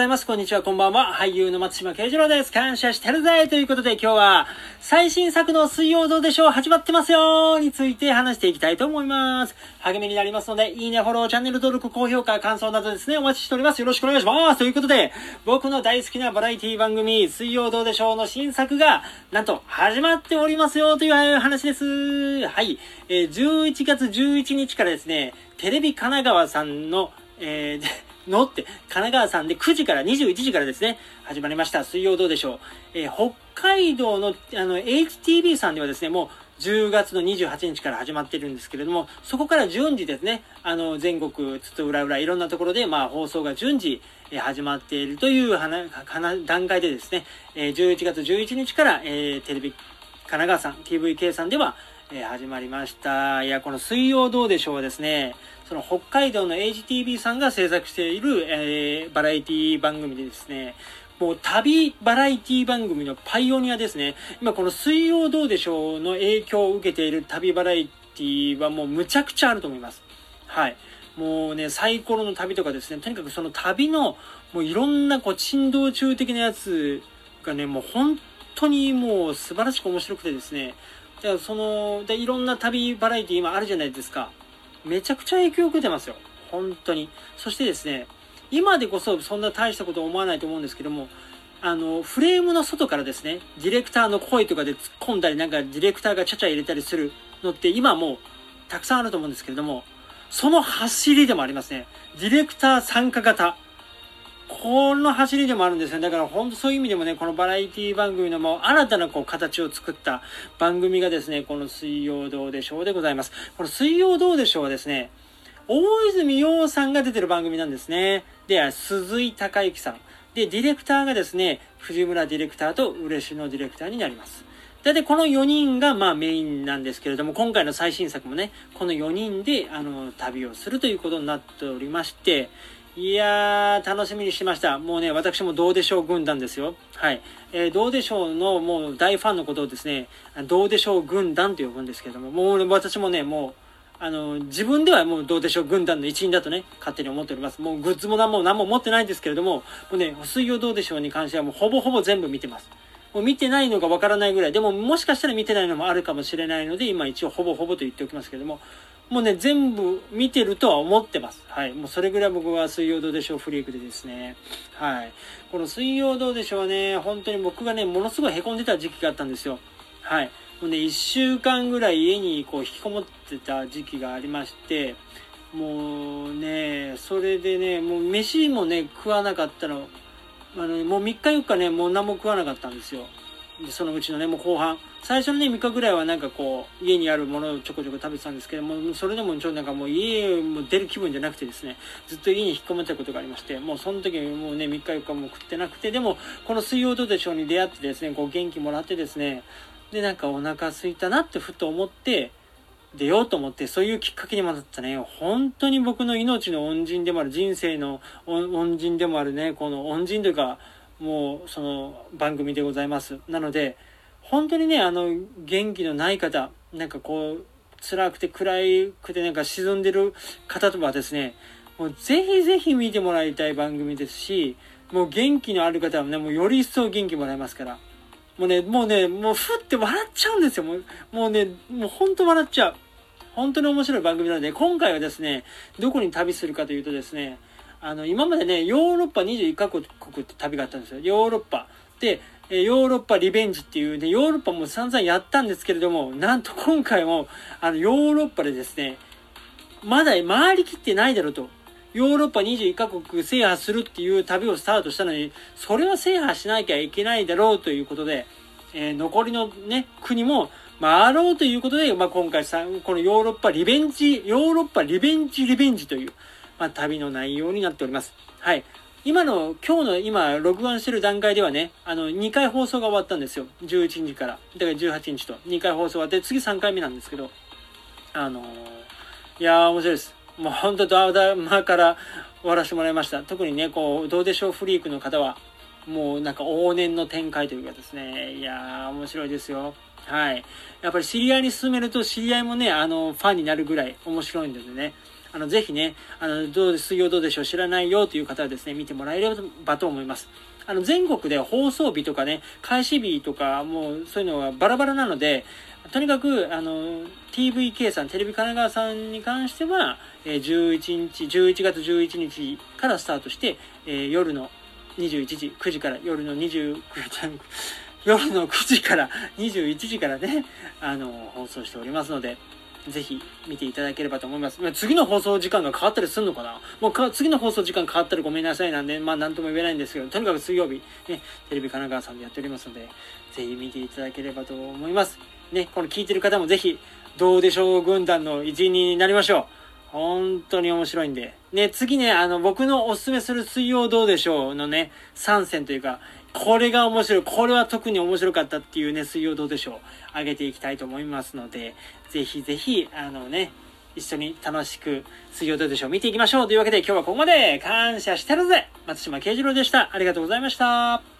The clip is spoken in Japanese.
ございます。こんにちは、こんばんは。俳優の松島慶次郎です。感謝してるぜということで今日は、最新作の水曜どうでしょう始まってますよについて話していきたいと思います。励みになりますので、いいね、フォロー、チャンネル登録、高評価、感想などですね、お待ちしております。よろしくお願いします。ということで、僕の大好きなバラエティ番組、水曜どうでしょうの新作が、なんと、始まっておりますよという話です。はい。えー11月11日からですね、テレビ神奈川さんの、えーの？って、神奈川さんで9時から21時からですね、始まりました。水曜どうでしょう？えー北海道の、あの、HTV さんではですね、もう10月の28日から始まってるんですけれども、そこから順次ですね、あの、全国、つつ裏裏、いろんなところで、まあ、放送が順次、え始まっているというはなはな段階でですね、えー11月11日から、えーテレビ神奈川さん、TVK さんでは、えー始まりました。いや、この水曜どうでしょうですね、その北海道の HTV さんが制作している、えーバラエティ番組でですね、もう旅バラエティ番組のパイオニアですね。今この水曜どうでしょうの影響を受けている旅バラエティはもうむちゃくちゃあると思います。はい。もうね、サイコロの旅とかですね、とにかくその旅の、もういろんなこう珍道中的なやつがね、もう本当にもう素晴らしく面白くてですね、だからその、でいろんな旅バラエティ今あるじゃないですか。めちゃくちゃ影響を受けてますよ。本当に。そしてですね、今でこそそんな大したこと思わないと思うんですけども、あの、フレームの外からですね、ディレクターの声とかで突っ込んだり、なんかディレクターがちゃちゃ入れたりするのって今もたくさんあると思うんですけれども、その走りでもありますね。ディレクター参加型。この走りでもあるんですね。だから本当そういう意味でもね、このバラエティ番組のもう新たなこう形を作った番組がですね、この水曜どうでしょうでございます。この水曜どうでしょうはですね、大泉洋さんが出てる番組なんですね。で、鈴井孝之さん。で、ディレクターがですね、藤村ディレクターと嬉野ディレクターになります。だいたいこの4人がまあメインなんですけれども、今回の最新作もね、この4人であの旅をするということになっておりまして、いやー、楽しみにしてました。もうね、私もどうでしょう軍団ですよ。はい。えーどうでしょうのもう大ファンのことをですね、どうでしょう軍団と呼ぶんですけども、もう私もね、もう、あの、自分ではもうどうでしょう軍団の一員だとね、勝手に思っております。もうグッズも何も何も持ってないんですけれども、もうね、水曜どうでしょうに関してはもうほぼほぼ全部見てます。もう見てないのがわからないぐらい。でももしかしたら見てないのもあるかもしれないので、今一応ほぼほぼと言っておきますけれども、もうね、全部見てるとは思ってます。はい。もうそれぐらい僕は水曜どうでしょうフリークでですね。はい。この水曜どうでしょうはね、本当に僕がね、ものすごい凹んでた時期があったんですよ。はい。もうね、1週間ぐらい家にこう引きこもってた時期がありまして、もうね、それでね、もう飯もね、食わなかったの、あの、もう3日4日ね、もう何も食わなかったんですよ。で、そのうちのね、もう後半。最初のね、3日ぐらいはなんかこう、家にあるものをちょこちょこ食べてたんですけども、それでもちょっとなんかもう家も出る気分じゃなくてですね、ずっと家に引っ込めたことがありまして、もうその時もうね、3日4日も食ってなくて、でも、この水曜どうでしょうに出会ってですね、こう元気もらってですね、で、なんかお腹空いたなってふと思って、出ようと思って、そういうきっかけにもなったね、本当に僕の命の恩人でもある、人生の恩人でもあるね、この恩人というか、もうその番組でございます。なので、本当にね、あの、元気のない方、なんかこう、辛くて暗くてなんか沈んでる方とはですね、もうぜひぜひ見てもらいたい番組ですし、もう元気のある方はね、もうより一層元気もらえますから。もうね、もうね、もうふって笑っちゃうんですよ。もうもうね、もう本当笑っちゃう。本当に面白い番組なので、今回はですね、どこに旅するかというとですね、あの、今までね、ヨーロッパ21カ国って旅があったんですよ。ヨーロッパ。で、えヨーロッパリベンジっていうね、ヨーロッパも散々やったんですけれども、なんと今回も、あの、ヨーロッパでですね、まだ回りきってないだろうと。ヨーロッパ21カ国制覇するっていう旅をスタートしたのに、それは制覇しなきゃいけないだろうということで、えー残りのね、国も回ろうということで、まあ、今回さ、このヨーロッパリベンジ、ヨーロッパリベンジリベンジという、まあ、旅の内容になっております。はい。今の、今日の今、録画してる段階ではね、あの、2回放送が終わったんですよ。11日から。だから18日と。2回放送終わって、次3回目なんですけど、あのーいやー、面白いです。もう本当ドアダマから終わらせてもらいました。特にね、こう、どうでしょうフリークの方は、もうなんか往年の展開というかですね、いやー、面白いですよ。はい。やっぱり知り合いに勧めると知り合いもね、あの、ファンになるぐらい面白いんですね、あの、ぜひね、あの、どう、水曜どうでしょう知らないよという方はですね、見てもらえればと思います。あの、全国で放送日とかね、開始日とか、もうそういうのはバラバラなので、とにかく、あの、TVK さん、テレビ神奈川さんに関しては、え11日、11月11日からスタートして、え夜の21時、9時から、夜の20、夜の9時から21時からね、あの、放送しておりますので、ぜひ見ていただければと思います。次の放送時間が変わったりするのかな？もうか次の放送時間変わったらごめんなさいなんで、まあなんとも言えないんですけど、とにかく水曜日、ね、テレビ神奈川さんでやっておりますので、ぜひ見ていただければと思います。ね、この聞いてる方もぜひ、どうでしょう軍団の一員になりましょう。本当に面白いんで。ね、次ね、あの、僕のおすすめする水曜どうでしょうのね、参戦というか、これが面白い、これは特に面白かったっていうね、水曜どうでしょう、上げていきたいと思いますので、ぜひぜひ、あのね、一緒に楽しく水曜どうでしょう見ていきましょう。というわけで今日はここまで。感謝してるぜ。松島慶次郎でした。ありがとうございました。